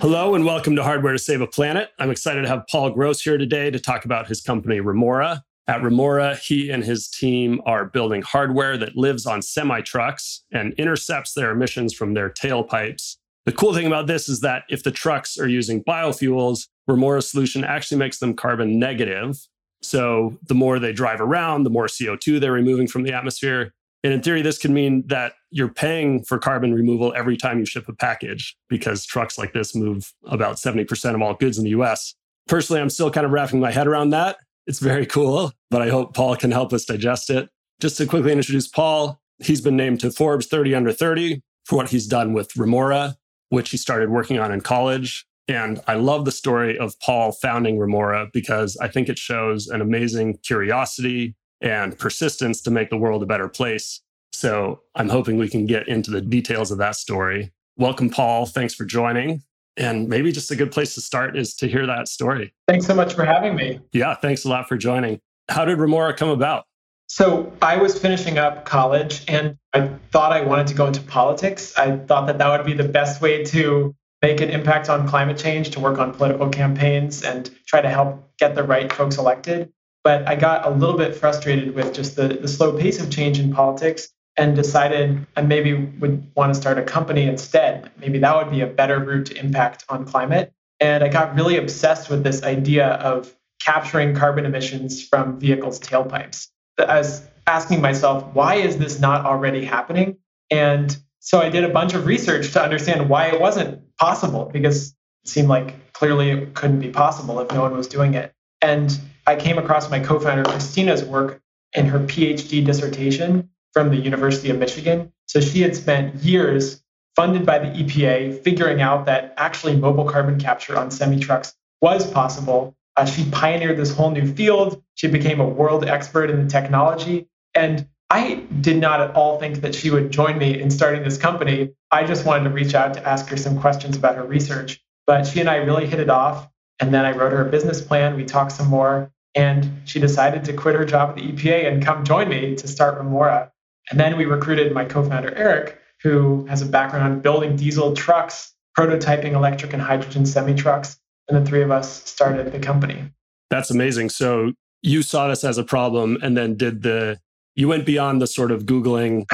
Hello and welcome to Hardware to Save a Planet. I'm excited to have Paul Gross here today to talk about his company, Remora. At Remora, he and his team are building hardware that lives on semi trucks and intercepts their emissions from their tailpipes. The cool thing about this is that if the trucks are using biofuels, Remora's solution actually makes them carbon negative. So the more they drive around, the more CO2 they're removing from the atmosphere. And in theory, this could mean that you're paying for carbon removal every time you ship a package because trucks like this move about 70% of all goods in the US. Personally, I'm still kind of wrapping my head around that. It's very cool, but I hope Paul can help us digest it. Just to quickly introduce Paul, he's been named to Forbes 30 under 30 for what he's done with Remora, which he started working on in college. And I love the story of Paul founding Remora because I think it shows an amazing curiosity and persistence to make the world a better place. So I'm hoping we can get into the details of that story. Welcome, Paul. Thanks for joining. And maybe just a good place to start is to hear that story. Thanks so much for having me. Yeah, thanks a lot for joining. How did Remora come about? So I was finishing up college and I thought I wanted to go into politics. I thought that that would be the best way to make an impact on climate change, to work on political campaigns and try to help get the right folks elected. But I got a little bit frustrated with just the, the slow pace of change in politics and decided I maybe would want to start a company instead. Maybe that would be a better route to impact on climate. And I got really obsessed with this idea of capturing carbon emissions from vehicles' tailpipes. I was asking myself, why is this not already happening? And so I did a bunch of research to understand why it wasn't possible because it seemed like clearly it couldn't be possible if no one was doing it. And I came across my co founder Christina's work in her PhD dissertation from the University of Michigan. So she had spent years funded by the EPA figuring out that actually mobile carbon capture on semi trucks was possible. Uh, she pioneered this whole new field. She became a world expert in the technology. And I did not at all think that she would join me in starting this company. I just wanted to reach out to ask her some questions about her research. But she and I really hit it off. And then I wrote her a business plan. We talked some more. And she decided to quit her job at the EPA and come join me to start Remora. And then we recruited my co founder, Eric, who has a background building diesel trucks, prototyping electric and hydrogen semi trucks. And the three of us started the company. That's amazing. So you saw this as a problem and then did the, you went beyond the sort of Googling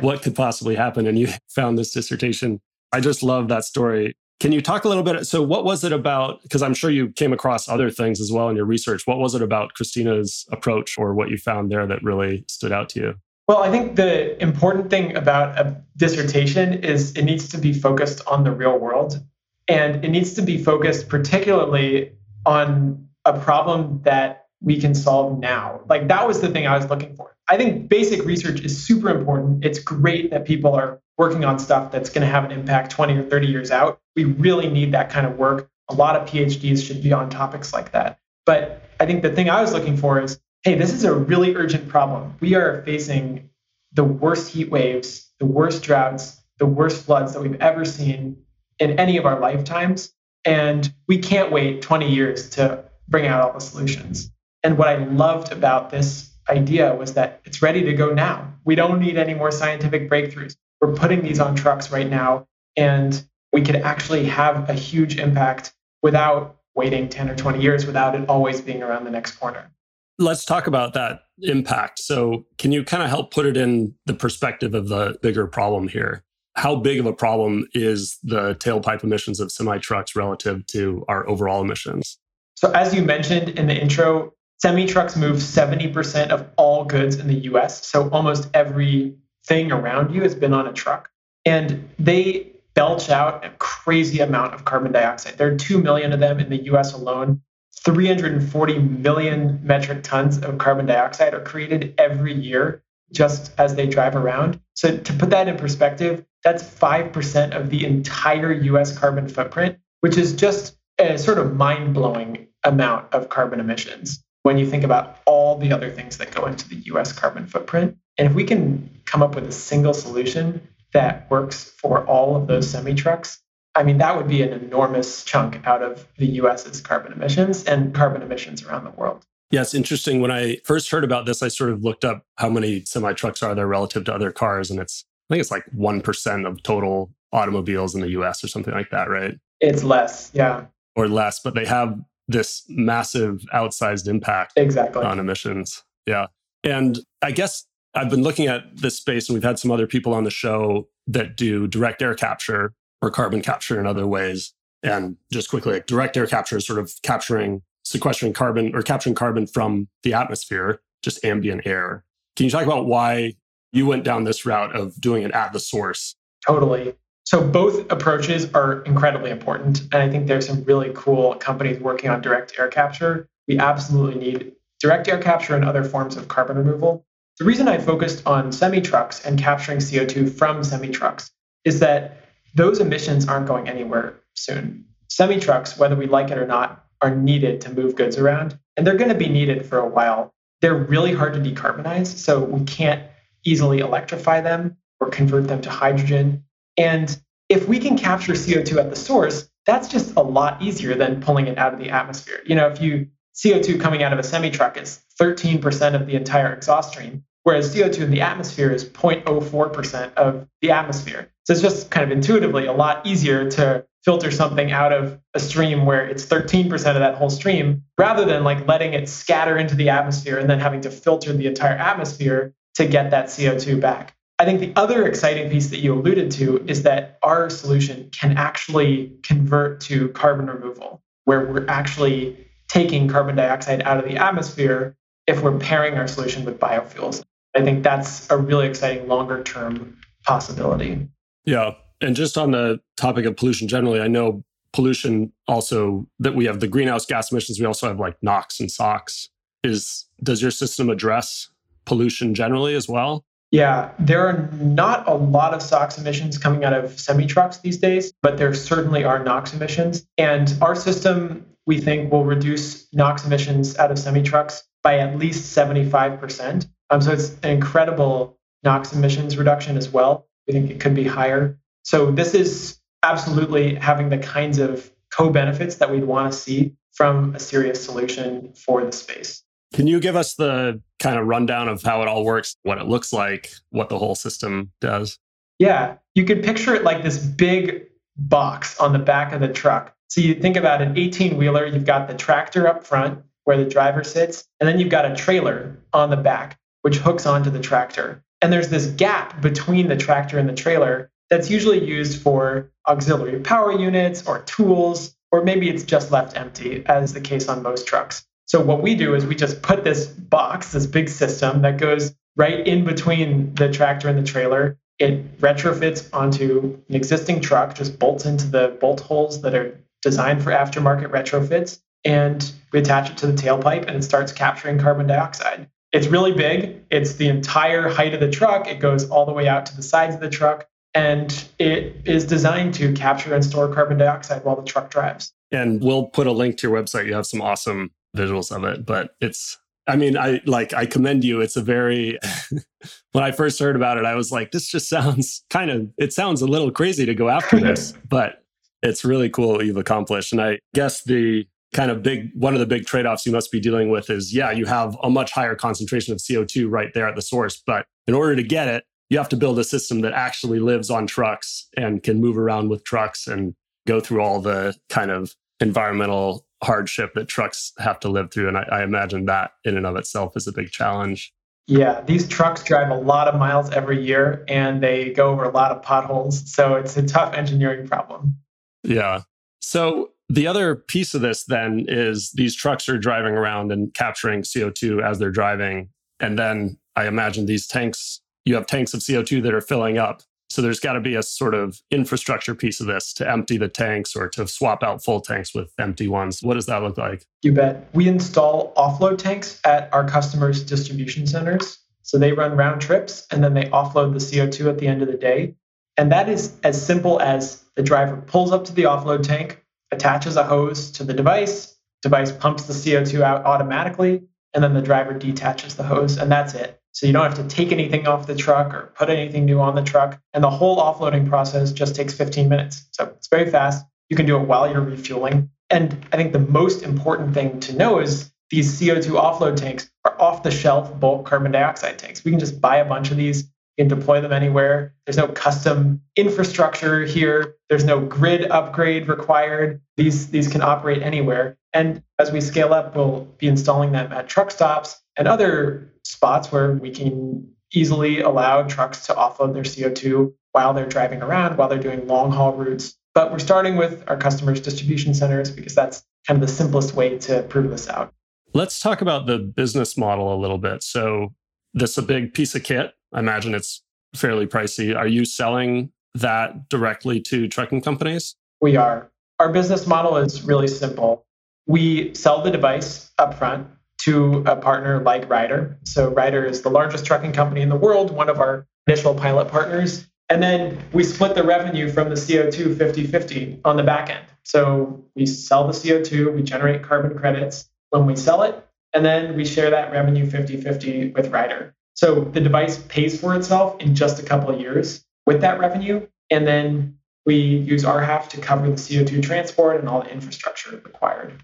what could possibly happen and you found this dissertation. I just love that story. Can you talk a little bit? So, what was it about? Because I'm sure you came across other things as well in your research. What was it about Christina's approach or what you found there that really stood out to you? Well, I think the important thing about a dissertation is it needs to be focused on the real world. And it needs to be focused particularly on a problem that we can solve now. Like that was the thing I was looking for. I think basic research is super important. It's great that people are working on stuff that's going to have an impact 20 or 30 years out. We really need that kind of work. A lot of PhDs should be on topics like that. But I think the thing I was looking for is hey, this is a really urgent problem. We are facing the worst heat waves, the worst droughts, the worst floods that we've ever seen in any of our lifetimes. And we can't wait 20 years to bring out all the solutions. And what I loved about this idea was that it's ready to go now. We don't need any more scientific breakthroughs. We're putting these on trucks right now, and we could actually have a huge impact without waiting 10 or 20 years, without it always being around the next corner. Let's talk about that mm-hmm. impact. So, can you kind of help put it in the perspective of the bigger problem here? How big of a problem is the tailpipe emissions of semi trucks relative to our overall emissions? So, as you mentioned in the intro, semi trucks move 70% of all goods in the US. So, almost everything around you has been on a truck. And they belch out a crazy amount of carbon dioxide. There are 2 million of them in the US alone. 340 million metric tons of carbon dioxide are created every year just as they drive around. So, to put that in perspective, that's 5% of the entire US carbon footprint, which is just a sort of mind blowing amount of carbon emissions when you think about all the other things that go into the US carbon footprint. And if we can come up with a single solution that works for all of those semi trucks, I mean, that would be an enormous chunk out of the US's carbon emissions and carbon emissions around the world. Yeah, it's interesting. When I first heard about this, I sort of looked up how many semi trucks are there relative to other cars. And it's, I think it's like 1% of total automobiles in the US or something like that, right? It's less, yeah. Or less, but they have this massive outsized impact exactly. on emissions. Yeah. And I guess I've been looking at this space and we've had some other people on the show that do direct air capture or carbon capture in other ways. And just quickly, like direct air capture is sort of capturing, sequestering carbon or capturing carbon from the atmosphere, just ambient air. Can you talk about why you went down this route of doing it at the source? Totally. So both approaches are incredibly important. And I think there's some really cool companies working on direct air capture. We absolutely need direct air capture and other forms of carbon removal. The reason I focused on semi trucks and capturing CO2 from semi trucks is that those emissions aren't going anywhere soon. Semi trucks, whether we like it or not, are needed to move goods around, and they're going to be needed for a while. They're really hard to decarbonize, so we can't easily electrify them or convert them to hydrogen. And if we can capture CO2 at the source, that's just a lot easier than pulling it out of the atmosphere. You know, if you CO2 coming out of a semi truck is 13% of the entire exhaust stream, whereas CO2 in the atmosphere is 0.04% of the atmosphere. So it's just kind of intuitively a lot easier to filter something out of a stream where it's 13% of that whole stream rather than like letting it scatter into the atmosphere and then having to filter the entire atmosphere to get that CO2 back. I think the other exciting piece that you alluded to is that our solution can actually convert to carbon removal, where we're actually taking carbon dioxide out of the atmosphere if we're pairing our solution with biofuels. I think that's a really exciting longer term possibility. Yeah. And just on the topic of pollution generally, I know pollution also that we have the greenhouse gas emissions, we also have like NOx and SOx. Is does your system address pollution generally as well? Yeah, there are not a lot of SOx emissions coming out of semi trucks these days, but there certainly are NOx emissions. And our system, we think, will reduce NOx emissions out of semi trucks by at least 75%. Um, so it's an incredible NOx emissions reduction as well. We think it could be higher. So this is absolutely having the kinds of co benefits that we'd want to see from a serious solution for the space. Can you give us the kind of rundown of how it all works, what it looks like, what the whole system does? Yeah, you could picture it like this big box on the back of the truck. So you think about an 18 wheeler, you've got the tractor up front where the driver sits, and then you've got a trailer on the back, which hooks onto the tractor. And there's this gap between the tractor and the trailer that's usually used for auxiliary power units or tools, or maybe it's just left empty, as the case on most trucks. So what we do is we just put this box, this big system that goes right in between the tractor and the trailer. It retrofits onto an existing truck, just bolts into the bolt holes that are designed for aftermarket retrofits, and we attach it to the tailpipe and it starts capturing carbon dioxide. It's really big. It's the entire height of the truck. It goes all the way out to the sides of the truck. And it is designed to capture and store carbon dioxide while the truck drives. And we'll put a link to your website. You have some awesome visuals of it, but it's I mean, I like I commend you. It's a very when I first heard about it, I was like, this just sounds kind of it sounds a little crazy to go after this, but it's really cool what you've accomplished. And I guess the kind of big one of the big trade-offs you must be dealing with is yeah, you have a much higher concentration of CO2 right there at the source, but in order to get it, you have to build a system that actually lives on trucks and can move around with trucks and go through all the kind of environmental hardship that trucks have to live through. And I, I, imagine that in and of itself is a big challenge. Yeah, these trucks drive a lot of miles every year and they go over a lot of potholes. So it's a tough engineering problem. Yeah. So the other piece of this then is these trucks are driving around and capturing CO2 as they're driving. And then I imagine these tanks, you have tanks of CO2 that are filling up so there's got to be a sort of infrastructure piece of this to empty the tanks or to swap out full tanks with empty ones. What does that look like? You bet. We install offload tanks at our customers' distribution centers. So they run round trips and then they offload the CO2 at the end of the day. And that is as simple as the driver pulls up to the offload tank, attaches a hose to the device, device pumps the CO2 out automatically, and then the driver detaches the hose, and that's it. So you don't have to take anything off the truck or put anything new on the truck. And the whole offloading process just takes 15 minutes. So it's very fast. You can do it while you're refueling. And I think the most important thing to know is these CO2 offload tanks are off the shelf bulk carbon dioxide tanks. We can just buy a bunch of these and deploy them anywhere. There's no custom infrastructure here. There's no grid upgrade required. These, these can operate anywhere. And as we scale up, we'll be installing them at truck stops and other spots where we can easily allow trucks to offload their CO2 while they're driving around, while they're doing long haul routes. But we're starting with our customers' distribution centers because that's kind of the simplest way to prove this out. Let's talk about the business model a little bit. So, this is a big piece of kit. I imagine it's fairly pricey. Are you selling that directly to trucking companies? We are. Our business model is really simple. We sell the device upfront to a partner like Ryder. So, Ryder is the largest trucking company in the world, one of our initial pilot partners. And then we split the revenue from the CO2 50 50 on the back end. So, we sell the CO2, we generate carbon credits when we sell it, and then we share that revenue 50 50 with Ryder. So, the device pays for itself in just a couple of years with that revenue. And then we use our half to cover the CO2 transport and all the infrastructure required.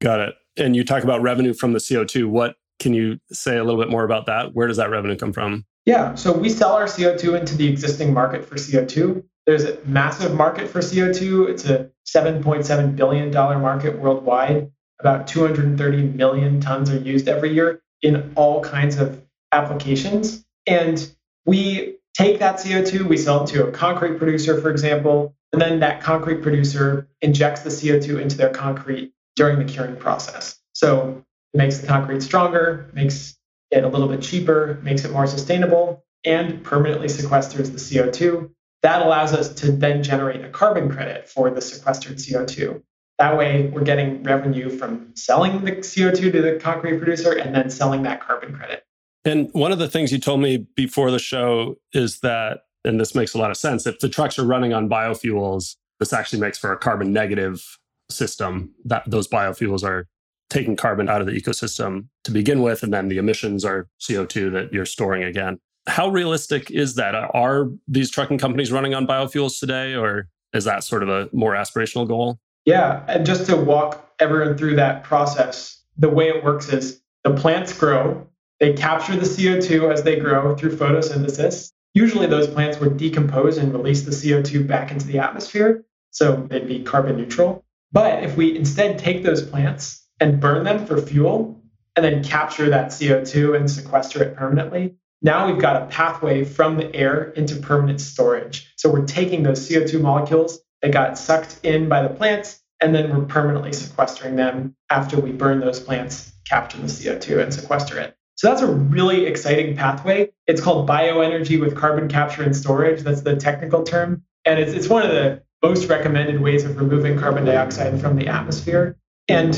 Got it and you talk about revenue from the CO2. What can you say a little bit more about that? Where does that revenue come from? Yeah, so we sell our CO2 into the existing market for CO2. There's a massive market for CO2. It's a $7.7 billion market worldwide. About 230 million tons are used every year in all kinds of applications. And we take that CO2, we sell it to a concrete producer, for example, and then that concrete producer injects the CO2 into their concrete during the curing process. So it makes the concrete stronger, makes it a little bit cheaper, makes it more sustainable, and permanently sequesters the CO2. That allows us to then generate a carbon credit for the sequestered CO2. That way, we're getting revenue from selling the CO2 to the concrete producer and then selling that carbon credit. And one of the things you told me before the show is that, and this makes a lot of sense, if the trucks are running on biofuels, this actually makes for a carbon negative system that those biofuels are taking carbon out of the ecosystem to begin with and then the emissions are co2 that you're storing again. How realistic is that? Are these trucking companies running on biofuels today or is that sort of a more aspirational goal? Yeah and just to walk everyone through that process the way it works is the plants grow they capture the co2 as they grow through photosynthesis usually those plants would decompose and release the co2 back into the atmosphere so they'd be carbon neutral but if we instead take those plants and burn them for fuel and then capture that CO2 and sequester it permanently, now we've got a pathway from the air into permanent storage. So we're taking those CO2 molecules that got sucked in by the plants and then we're permanently sequestering them after we burn those plants, capture the CO2 and sequester it. So that's a really exciting pathway. It's called bioenergy with carbon capture and storage. That's the technical term. And it's, it's one of the most recommended ways of removing carbon dioxide from the atmosphere. And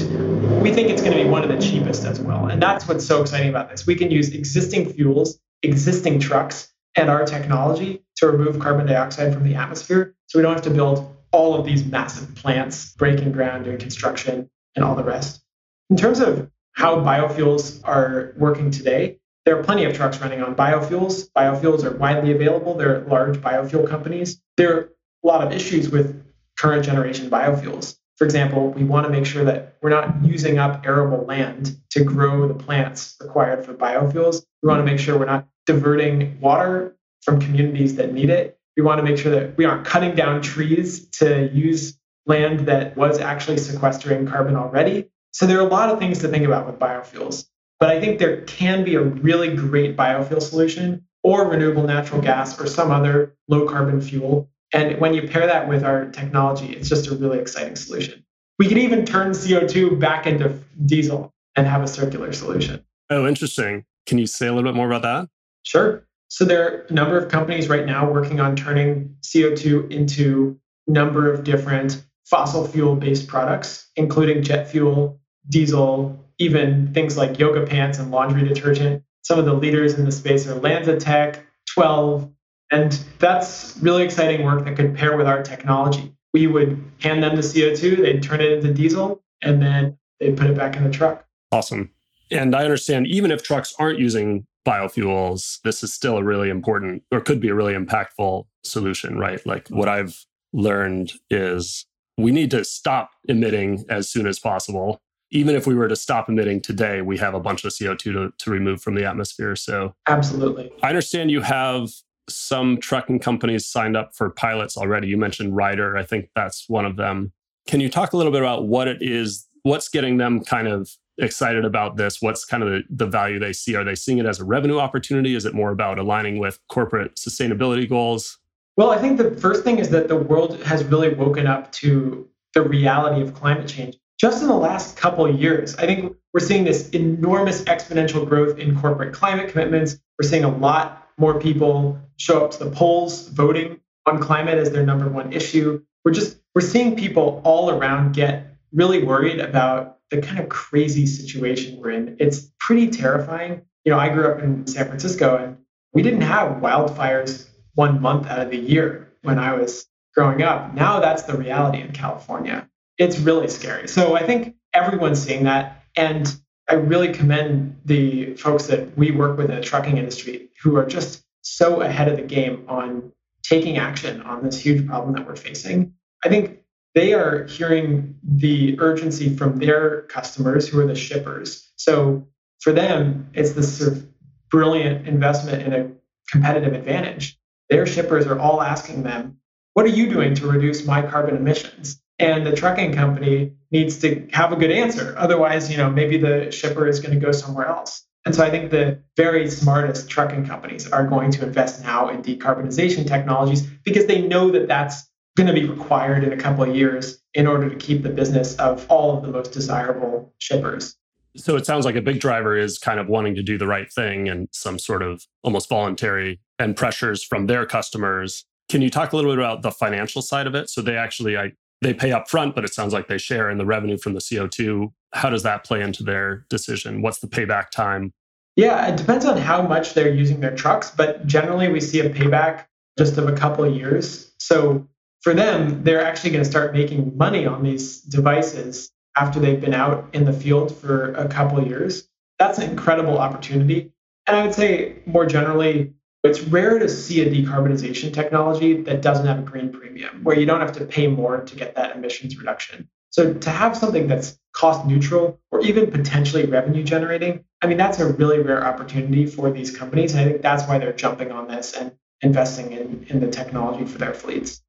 we think it's going to be one of the cheapest as well. And that's what's so exciting about this. We can use existing fuels, existing trucks, and our technology to remove carbon dioxide from the atmosphere. So we don't have to build all of these massive plants, breaking ground, doing construction, and all the rest. In terms of how biofuels are working today, there are plenty of trucks running on biofuels. Biofuels are widely available. There are large biofuel companies. There are a lot of issues with current generation biofuels. For example, we want to make sure that we're not using up arable land to grow the plants required for biofuels. We want to make sure we're not diverting water from communities that need it. We want to make sure that we aren't cutting down trees to use land that was actually sequestering carbon already. So there are a lot of things to think about with biofuels. But I think there can be a really great biofuel solution or renewable natural gas or some other low carbon fuel and when you pair that with our technology, it's just a really exciting solution. We can even turn CO2 back into diesel and have a circular solution. Oh, interesting. Can you say a little bit more about that? Sure. So there are a number of companies right now working on turning CO2 into a number of different fossil fuel based products, including jet fuel, diesel, even things like yoga pants and laundry detergent. Some of the leaders in the space are LanzaTech, Twelve, and that's really exciting work that could pair with our technology. We would hand them the CO2, they'd turn it into diesel, and then they'd put it back in the truck. Awesome. And I understand even if trucks aren't using biofuels, this is still a really important or could be a really impactful solution, right? Like what I've learned is we need to stop emitting as soon as possible. Even if we were to stop emitting today, we have a bunch of CO2 to, to remove from the atmosphere. So, absolutely. I understand you have some trucking companies signed up for pilots already. You mentioned Ryder, I think that's one of them. Can you talk a little bit about what it is, what's getting them kind of excited about this? What's kind of the, the value they see? Are they seeing it as a revenue opportunity? Is it more about aligning with corporate sustainability goals? Well, I think the first thing is that the world has really woken up to the reality of climate change. Just in the last couple of years, I think we're seeing this enormous exponential growth in corporate climate commitments. We're seeing a lot more people show up to the polls voting on climate as their number one issue. We're just we're seeing people all around get really worried about the kind of crazy situation we're in. It's pretty terrifying. You know, I grew up in San Francisco and we didn't have wildfires one month out of the year when I was growing up. Now that's the reality in California. It's really scary. So I think everyone's seeing that. And I really commend the folks that we work with in the trucking industry who are just so ahead of the game on taking action on this huge problem that we're facing. I think they are hearing the urgency from their customers who are the shippers. So for them, it's this sort of brilliant investment in a competitive advantage. Their shippers are all asking them, What are you doing to reduce my carbon emissions? And the trucking company needs to have a good answer. Otherwise, you know, maybe the shipper is going to go somewhere else. And so I think the very smartest trucking companies are going to invest now in decarbonization technologies because they know that that's going to be required in a couple of years in order to keep the business of all of the most desirable shippers. So it sounds like a big driver is kind of wanting to do the right thing and some sort of almost voluntary and pressures from their customers. Can you talk a little bit about the financial side of it? So they actually I they pay up front, but it sounds like they share in the revenue from the CO2. How does that play into their decision? What's the payback time? Yeah, it depends on how much they're using their trucks, but generally we see a payback just of a couple of years. So for them, they're actually going to start making money on these devices after they've been out in the field for a couple of years. That's an incredible opportunity. And I would say more generally, it's rare to see a decarbonization technology that doesn't have a green premium, where you don't have to pay more to get that emissions reduction. So to have something that's cost neutral or even potentially revenue generating, I mean, that's a really rare opportunity for these companies. And I think that's why they're jumping on this and investing in, in the technology for their fleets.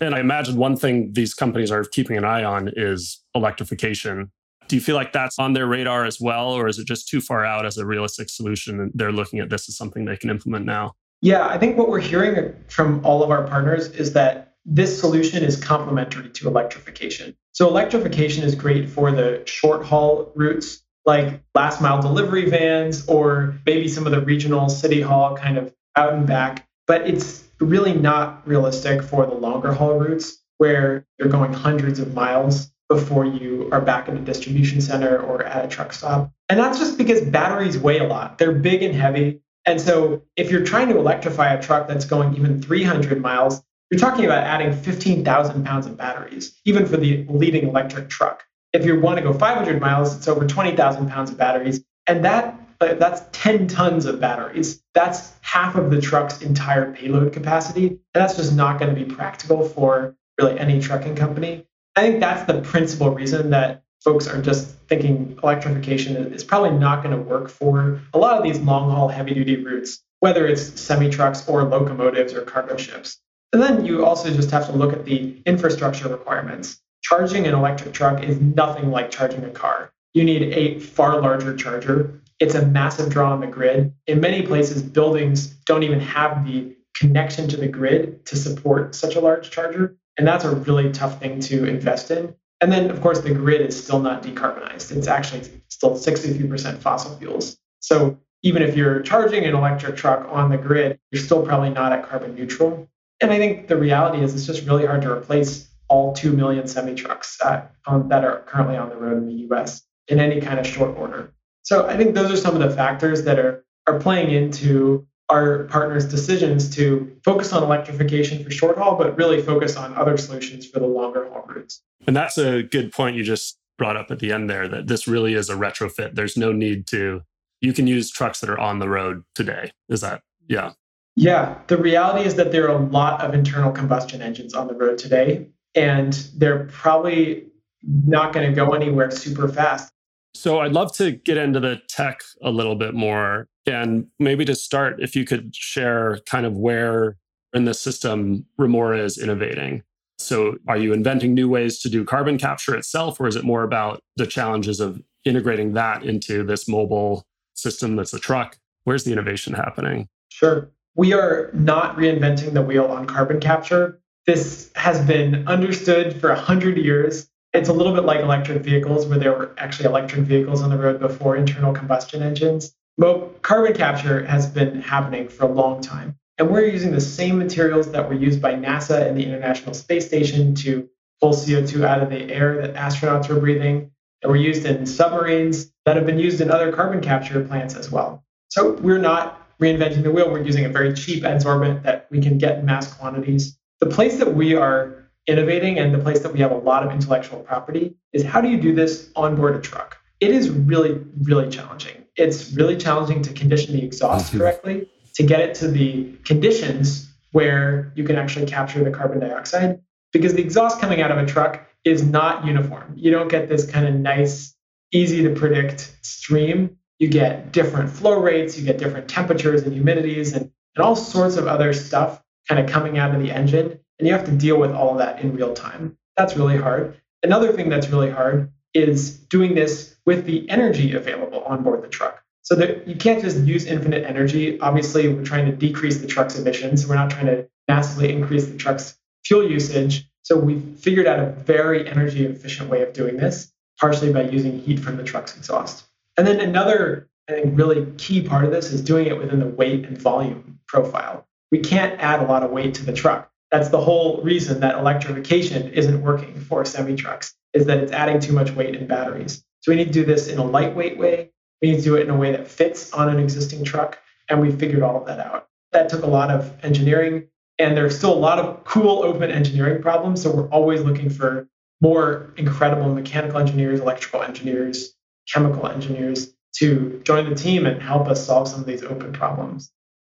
And I imagine one thing these companies are keeping an eye on is electrification. Do you feel like that's on their radar as well, or is it just too far out as a realistic solution and they're looking at this as something they can implement now? Yeah, I think what we're hearing from all of our partners is that this solution is complementary to electrification. So, electrification is great for the short haul routes like last mile delivery vans or maybe some of the regional city haul kind of out and back. But it's really not realistic for the longer haul routes where you're going hundreds of miles before you are back at a distribution center or at a truck stop. And that's just because batteries weigh a lot. They're big and heavy. And so if you're trying to electrify a truck that's going even 300 miles, you're talking about adding 15,000 pounds of batteries, even for the leading electric truck. If you want to go 500 miles, it's over 20,000 pounds of batteries. And that that's 10 tons of batteries. That's half of the truck's entire payload capacity. And that's just not going to be practical for really any trucking company. I think that's the principal reason that folks are just thinking electrification is probably not going to work for a lot of these long haul heavy duty routes, whether it's semi trucks or locomotives or cargo ships. And then you also just have to look at the infrastructure requirements. Charging an electric truck is nothing like charging a car. You need a far larger charger it's a massive draw on the grid. In many places, buildings don't even have the connection to the grid to support such a large charger. And that's a really tough thing to invest in. And then, of course, the grid is still not decarbonized. It's actually still 63% fossil fuels. So even if you're charging an electric truck on the grid, you're still probably not at carbon neutral. And I think the reality is it's just really hard to replace all 2 million semi trucks uh, that are currently on the road in the US in any kind of short order. So I think those are some of the factors that are are playing into our partners' decisions to focus on electrification for short haul, but really focus on other solutions for the longer haul routes. And that's a good point you just brought up at the end there that this really is a retrofit. There's no need to, you can use trucks that are on the road today. Is that, yeah? Yeah. The reality is that there are a lot of internal combustion engines on the road today, and they're probably not going to go anywhere super fast. So I'd love to get into the tech a little bit more. And maybe to start, if you could share kind of where in the system Remora is innovating. So are you inventing new ways to do carbon capture itself, or is it more about the challenges of integrating that into this mobile system that's a truck? Where's the innovation happening? Sure. We are not reinventing the wheel on carbon capture. This has been understood for 100 years it's a little bit like electric vehicles, where there were actually electric vehicles on the road before internal combustion engines. But carbon capture has been happening for a long time. And we're using the same materials that were used by NASA and the International Space Station to pull CO2 out of the air that astronauts were breathing, that were used in submarines, that have been used in other carbon capture plants as well. So we're not reinventing the wheel. We're using a very cheap adsorbent that we can get in mass quantities. The place that we are innovating and the place that we have a lot of intellectual property is how do you do this on board a truck? It is really, really challenging. It's really challenging to condition the exhaust mm-hmm. correctly, to get it to the conditions where you can actually capture the carbon dioxide, because the exhaust coming out of a truck is not uniform. You don't get this kind of nice, easy to predict stream. You get different flow rates, you get different temperatures and humidities, and, and all sorts of other stuff kind of coming out of the engine and you have to deal with all of that in real time. That's really hard. Another thing that's really hard is doing this with the energy available on board the truck. So that you can't just use infinite energy. Obviously, we're trying to decrease the truck's emissions. We're not trying to massively increase the truck's fuel usage. So we've figured out a very energy efficient way of doing this, partially by using heat from the truck's exhaust. And then another, I think, really key part of this is doing it within the weight and volume profile. We can't add a lot of weight to the truck. That's the whole reason that electrification isn't working for semi trucks, is that it's adding too much weight in batteries. So we need to do this in a lightweight way. We need to do it in a way that fits on an existing truck. And we figured all of that out. That took a lot of engineering. And there's still a lot of cool open engineering problems. So we're always looking for more incredible mechanical engineers, electrical engineers, chemical engineers to join the team and help us solve some of these open problems.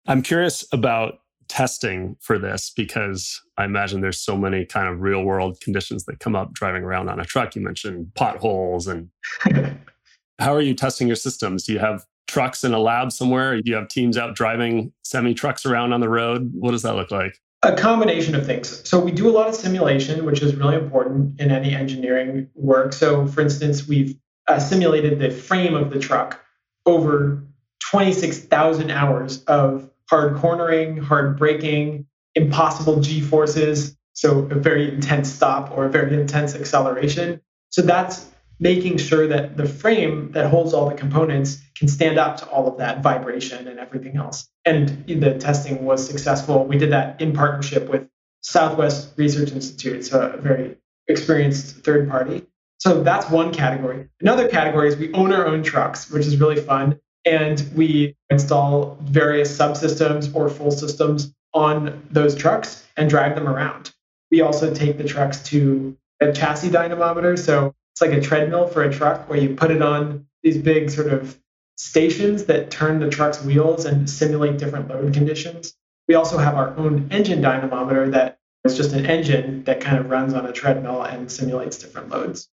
I'm curious about testing for this because I imagine there's so many kind of real world conditions that come up driving around on a truck. You mentioned potholes and how are you testing your systems? Do you have trucks in a lab somewhere? Do you have teams out driving semi trucks around on the road? What does that look like? A combination of things. So we do a lot of simulation, which is really important in any engineering work. So for instance, we've uh, simulated the frame of the truck over 26,000 hours of hard cornering, hard braking, impossible G forces, so a very intense stop or a very intense acceleration. So that's making sure that the frame that holds all the components can stand up to all of that vibration and everything else. And the testing was successful. We did that in partnership with Southwest Research Institute, so a very experienced third party. So that's one category. Another category is we own our own trucks, which is really fun and we install various subsystems or full systems on those trucks and drive them around. We also take the trucks to a chassis dynamometer. So it's like a treadmill for a truck where you put it on these big sort of stations that turn the truck's wheels and simulate different load conditions. We also have our own engine dynamometer that is just an engine that kind of runs on a treadmill and simulates different loads.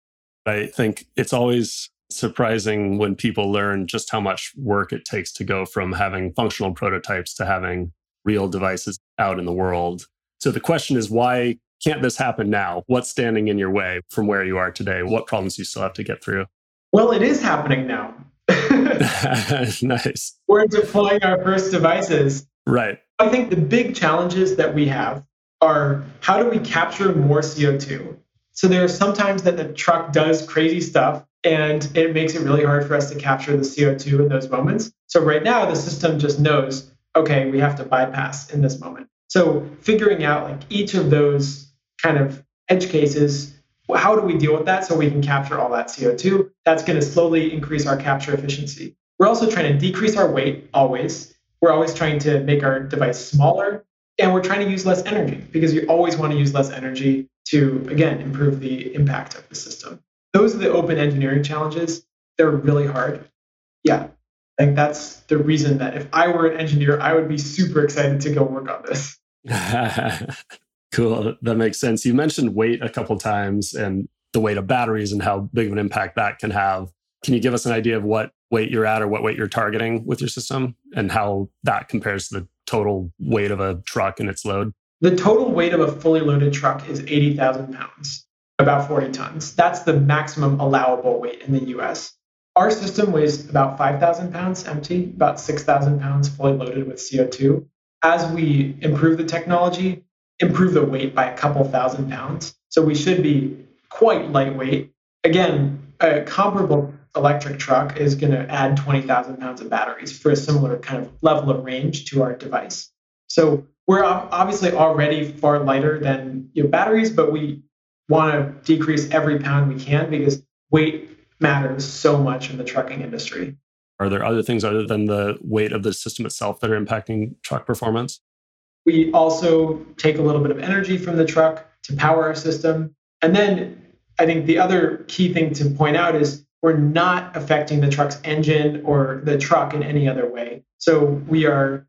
I think it's always surprising when people learn just how much work it takes to go from having functional prototypes to having real devices out in the world. So the question is why can't this happen now? What's standing in your way from where you are today? What problems do you still have to get through? Well, it is happening now. nice. We're deploying our first devices. Right. I think the big challenges that we have are how do we capture more CO2? So there are sometimes that the truck does crazy stuff and it makes it really hard for us to capture the CO2 in those moments. So right now, the system just knows, okay, we have to bypass in this moment. So figuring out like each of those kind of edge cases, how do we deal with that so we can capture all that CO2? That's going to slowly increase our capture efficiency. We're also trying to decrease our weight always. We're always trying to make our device smaller and we're trying to use less energy because you always want to use less energy to, again, improve the impact of the system those are the open engineering challenges. They're really hard. Yeah. I think that's the reason that if I were an engineer, I would be super excited to go work on this. cool. That makes sense. You mentioned weight a couple times and the weight of batteries and how big of an impact that can have. Can you give us an idea of what weight you're at or what weight you're targeting with your system and how that compares to the total weight of a truck and its load? The total weight of a fully loaded truck is 80,000 pounds, about 40 tons. That's the maximum allowable weight in the US. Our system weighs about 5,000 pounds empty, about 6,000 pounds fully loaded with CO2. As we improve the technology, improve the weight by a couple thousand pounds. So we should be quite lightweight. Again, a comparable electric truck is going to add 20,000 pounds of batteries for a similar kind of level of range to our device. So we're obviously already far lighter than you know, batteries, but we want to decrease every pound we can because weight matters so much in the trucking industry. Are there other things other than the weight of the system itself that are impacting truck performance? We also take a little bit of energy from the truck to power our system. And then I think the other key thing to point out is we're not affecting the truck's engine or the truck in any other way. So we are,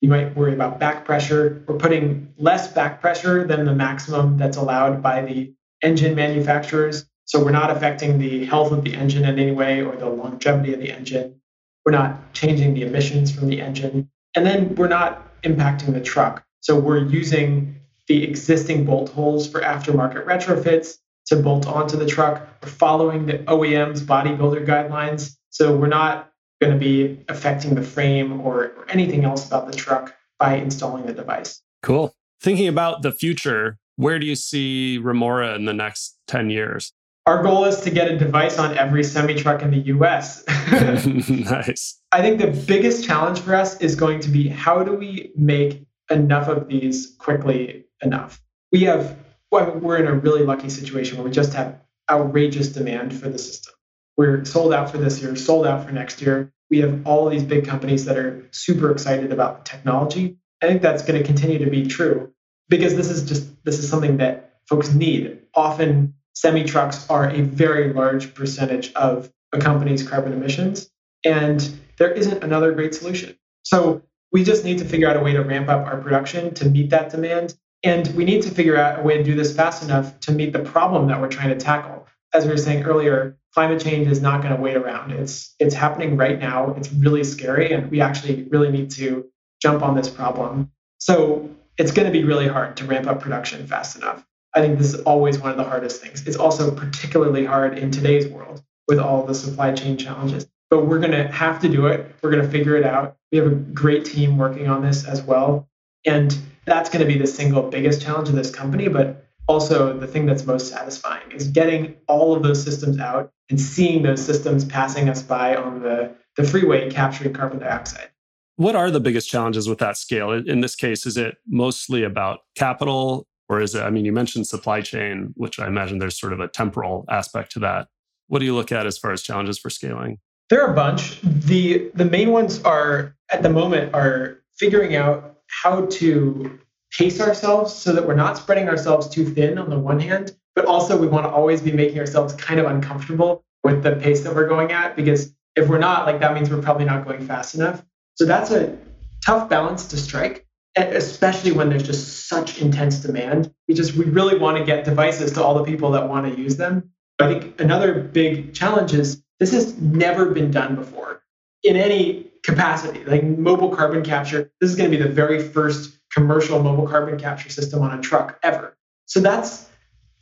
you might worry about back pressure. We're putting less back pressure than the maximum that's allowed by the engine manufacturers. So we're not affecting the health of the engine in any way or the longevity of the engine. We're not changing the emissions from the engine. And then we're not impacting the truck. So we're using the existing bolt holes for aftermarket retrofits to bolt onto the truck. We're following the OEM's bodybuilder guidelines. So we're not going to be affecting the frame or, or anything else about the truck by installing the device. Cool. Thinking about the future, where do you see Remora in the next 10 years? Our goal is to get a device on every semi truck in the US. nice. I think the biggest challenge for us is going to be how do we make enough of these quickly enough? We have, well, we're in a really lucky situation where we just have outrageous demand for the system. We're sold out for this year, sold out for next year. We have all these big companies that are super excited about the technology. I think that's going to continue to be true because this is just this is something that folks need. Often semi trucks are a very large percentage of a company's carbon emissions, and there isn't another great solution. So we just need to figure out a way to ramp up our production to meet that demand. And we need to figure out a way to do this fast enough to meet the problem that we're trying to tackle. As we were saying earlier, climate change is not going to wait around. It's it's happening right now. It's really scary, and we actually really need to jump on this problem. So it's going to be really hard to ramp up production fast enough. I think this is always one of the hardest things. It's also particularly hard in today's world with all the supply chain challenges. But we're going to have to do it. We're going to figure it out. We have a great team working on this as well. And that's going to be the single biggest challenge of this company. But also, the thing that's most satisfying is getting all of those systems out and seeing those systems passing us by on the, the freeway capturing carbon dioxide. What are the biggest challenges with that scale? In this case, is it mostly about capital or is it, I mean, you mentioned supply chain, which I imagine there's sort of a temporal aspect to that. What do you look at as far as challenges for scaling? There are a bunch. The the main ones are at the moment are figuring out how to pace ourselves so that we're not spreading ourselves too thin on the one hand, but also we want to always be making ourselves kind of uncomfortable with the pace that we're going at because if we're not, like that means we're probably not going fast enough. So that's a tough balance to strike especially when there's just such intense demand. We just we really want to get devices to all the people that want to use them. I think another big challenge is this has never been done before in any capacity. Like mobile carbon capture, this is going to be the very first commercial mobile carbon capture system on a truck ever. So that's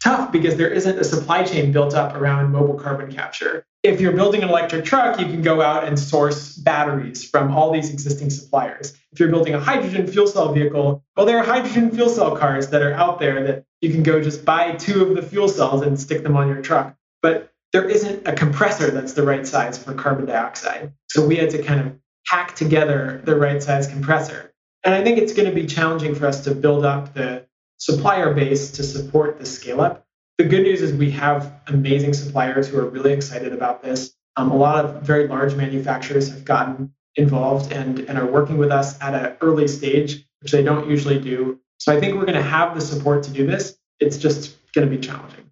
tough because there isn't a supply chain built up around mobile carbon capture. If you're building an electric truck, you can go out and source batteries from all these existing suppliers. If you're building a hydrogen fuel cell vehicle, well, there are hydrogen fuel cell cars that are out there that you can go just buy two of the fuel cells and stick them on your truck. But there isn't a compressor that's the right size for carbon dioxide. So we had to kind of hack together the right size compressor. And I think it's going to be challenging for us to build up the supplier base to support the scale up. The good news is we have amazing suppliers who are really excited about this. Um, a lot of very large manufacturers have gotten involved and, and are working with us at an early stage, which they don't usually do. So I think we're going to have the support to do this. It's just going to be challenging.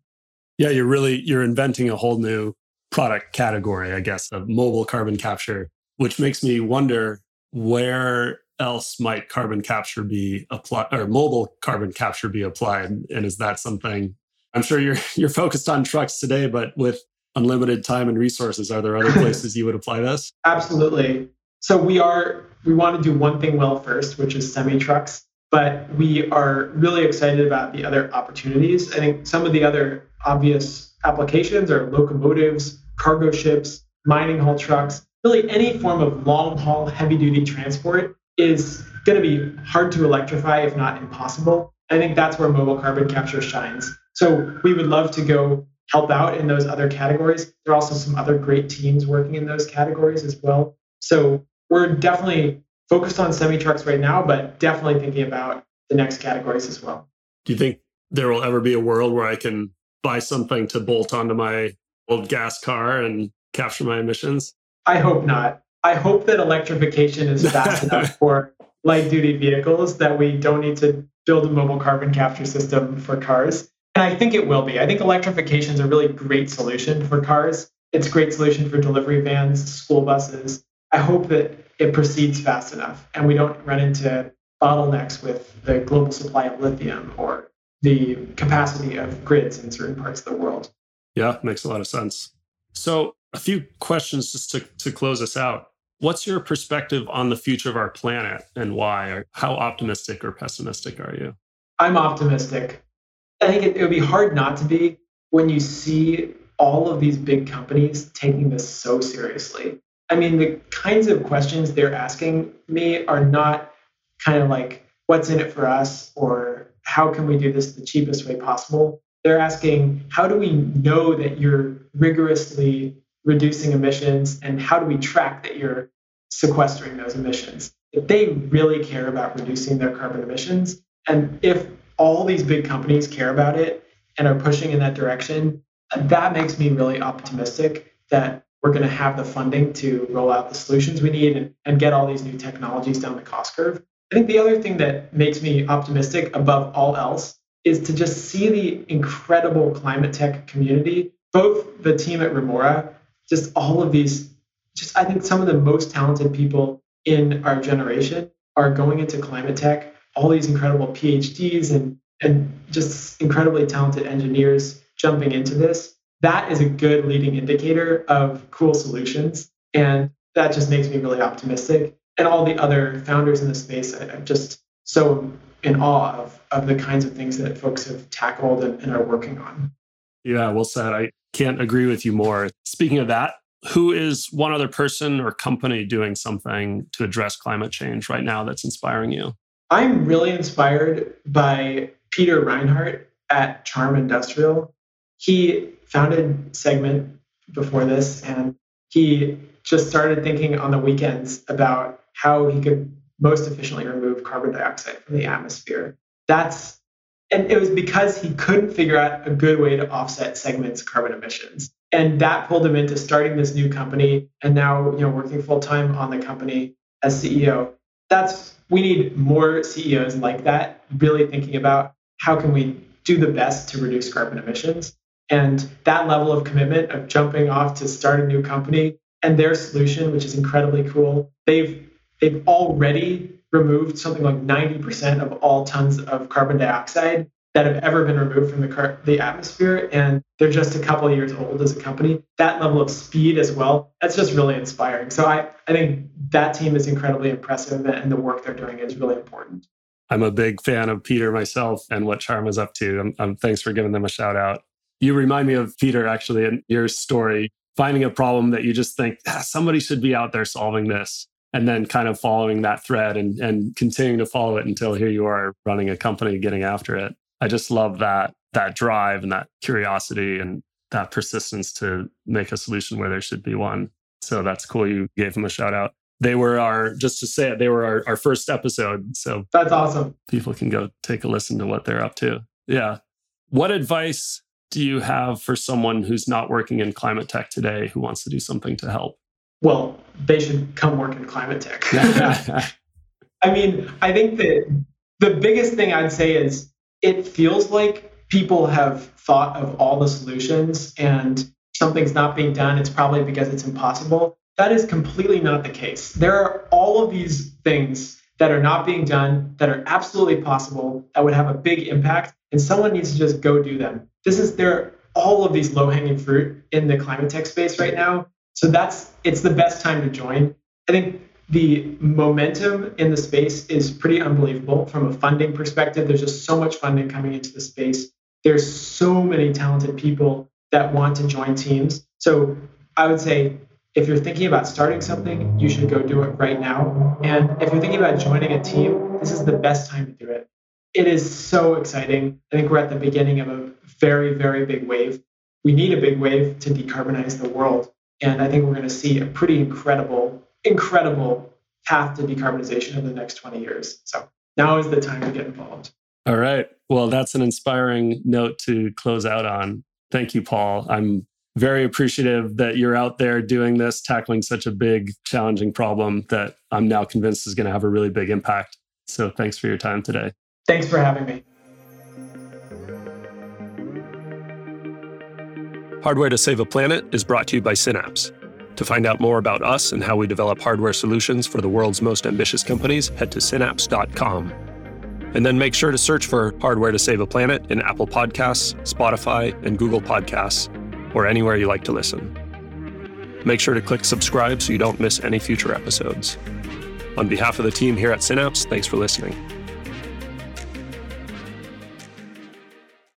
Yeah, you're really you're inventing a whole new product category, I guess, of mobile carbon capture, which makes me wonder where else might carbon capture be applied or mobile carbon capture be applied and is that something I'm sure you're you're focused on trucks today but with unlimited time and resources are there other places you would apply this? Absolutely. So we are we want to do one thing well first, which is semi trucks, but we are really excited about the other opportunities. I think some of the other obvious applications are locomotives, cargo ships, mining haul trucks, really any form of long haul heavy duty transport is going to be hard to electrify, if not impossible. I think that's where mobile carbon capture shines. So we would love to go help out in those other categories. There are also some other great teams working in those categories as well. So we're definitely focused on semi trucks right now, but definitely thinking about the next categories as well. Do you think there will ever be a world where I can buy something to bolt onto my old gas car and capture my emissions? I hope not. I hope that electrification is fast enough for light duty vehicles that we don't need to build a mobile carbon capture system for cars. And I think it will be. I think electrification is a really great solution for cars. It's a great solution for delivery vans, school buses. I hope that it proceeds fast enough and we don't run into bottlenecks with the global supply of lithium or the capacity of grids in certain parts of the world. Yeah, makes a lot of sense. So, a few questions just to, to close us out. What's your perspective on the future of our planet and why? Or How optimistic or pessimistic are you? I'm optimistic. I think it, it would be hard not to be when you see all of these big companies taking this so seriously. I mean, the kinds of questions they're asking me are not kind of like, what's in it for us? Or how can we do this the cheapest way possible? They're asking, how do we know that you're rigorously reducing emissions? And how do we track that you're sequestering those emissions? If they really care about reducing their carbon emissions, and if all these big companies care about it and are pushing in that direction, that makes me really optimistic that we're going to have the funding to roll out the solutions we need and, and get all these new technologies down the cost curve. I think the other thing that makes me optimistic above all else is to just see the incredible climate tech community, both the team at Remora, just all of these, just I think some of the most talented people in our generation are going into climate tech, all these incredible PhDs and, and just incredibly talented engineers jumping into this that is a good leading indicator of cool solutions. And that just makes me really optimistic. And all the other founders in the space, I, am just so in awe of, of the kinds of things that folks have tackled and, and are working on. Yeah, well said. I can't agree with you more. Speaking of that, who is one other person or company doing something to address climate change right now that's inspiring you? I'm really inspired by Peter Reinhardt at Charm Industrial. He founded Segment before this, and he just started thinking on the weekends about how he could most efficiently remove carbon dioxide from the atmosphere. That's and it was because he couldn't figure out a good way to offset Segment's carbon emissions. And that pulled him into starting this new company and now, you know, working full time on the company as CEO. That's we need more CEOs like that, really thinking about how can we do the best to reduce carbon emissions. And that level of commitment of jumping off to start a new company and their solution, which is incredibly cool, they've they've already removed something like 90% of all tons of carbon dioxide that have ever been removed from the, car- the atmosphere. And they're just a couple of years old as a company. That level of speed as well, that's just really inspiring. So I, I think that team is incredibly impressive and the work they're doing is really important. I'm a big fan of Peter myself and what Charm is up to. Um, um, thanks for giving them a shout out. You remind me of Peter actually in your story, finding a problem that you just think ah, somebody should be out there solving this, and then kind of following that thread and, and continuing to follow it until here you are running a company getting after it. I just love that that drive and that curiosity and that persistence to make a solution where there should be one. So that's cool. You gave them a shout out. They were our, just to say it, they were our, our first episode. So that's awesome. People can go take a listen to what they're up to. Yeah. What advice do you have for someone who's not working in climate tech today who wants to do something to help? Well, they should come work in climate tech. I mean, I think that the biggest thing I'd say is it feels like people have thought of all the solutions and something's not being done, it's probably because it's impossible. That is completely not the case. There are all of these things that are not being done that are absolutely possible that would have a big impact, and someone needs to just go do them. This is there are all of these low-hanging fruit in the climate tech space right now. So that's it's the best time to join. I think the momentum in the space is pretty unbelievable from a funding perspective. There's just so much funding coming into the space. There's so many talented people that want to join teams. So I would say if you're thinking about starting something, you should go do it right now. And if you're thinking about joining a team, this is the best time to do it. It is so exciting. I think we're at the beginning of a very, very big wave. We need a big wave to decarbonize the world. And I think we're going to see a pretty incredible, incredible path to decarbonization in the next 20 years. So now is the time to get involved. All right. Well, that's an inspiring note to close out on. Thank you, Paul. I'm very appreciative that you're out there doing this, tackling such a big, challenging problem that I'm now convinced is going to have a really big impact. So thanks for your time today. Thanks for having me. Hardware to Save a Planet is brought to you by Synapse. To find out more about us and how we develop hardware solutions for the world's most ambitious companies, head to synapse.com. And then make sure to search for Hardware to Save a Planet in Apple Podcasts, Spotify, and Google Podcasts or anywhere you like to listen. Make sure to click subscribe so you don't miss any future episodes. On behalf of the team here at Synapse, thanks for listening.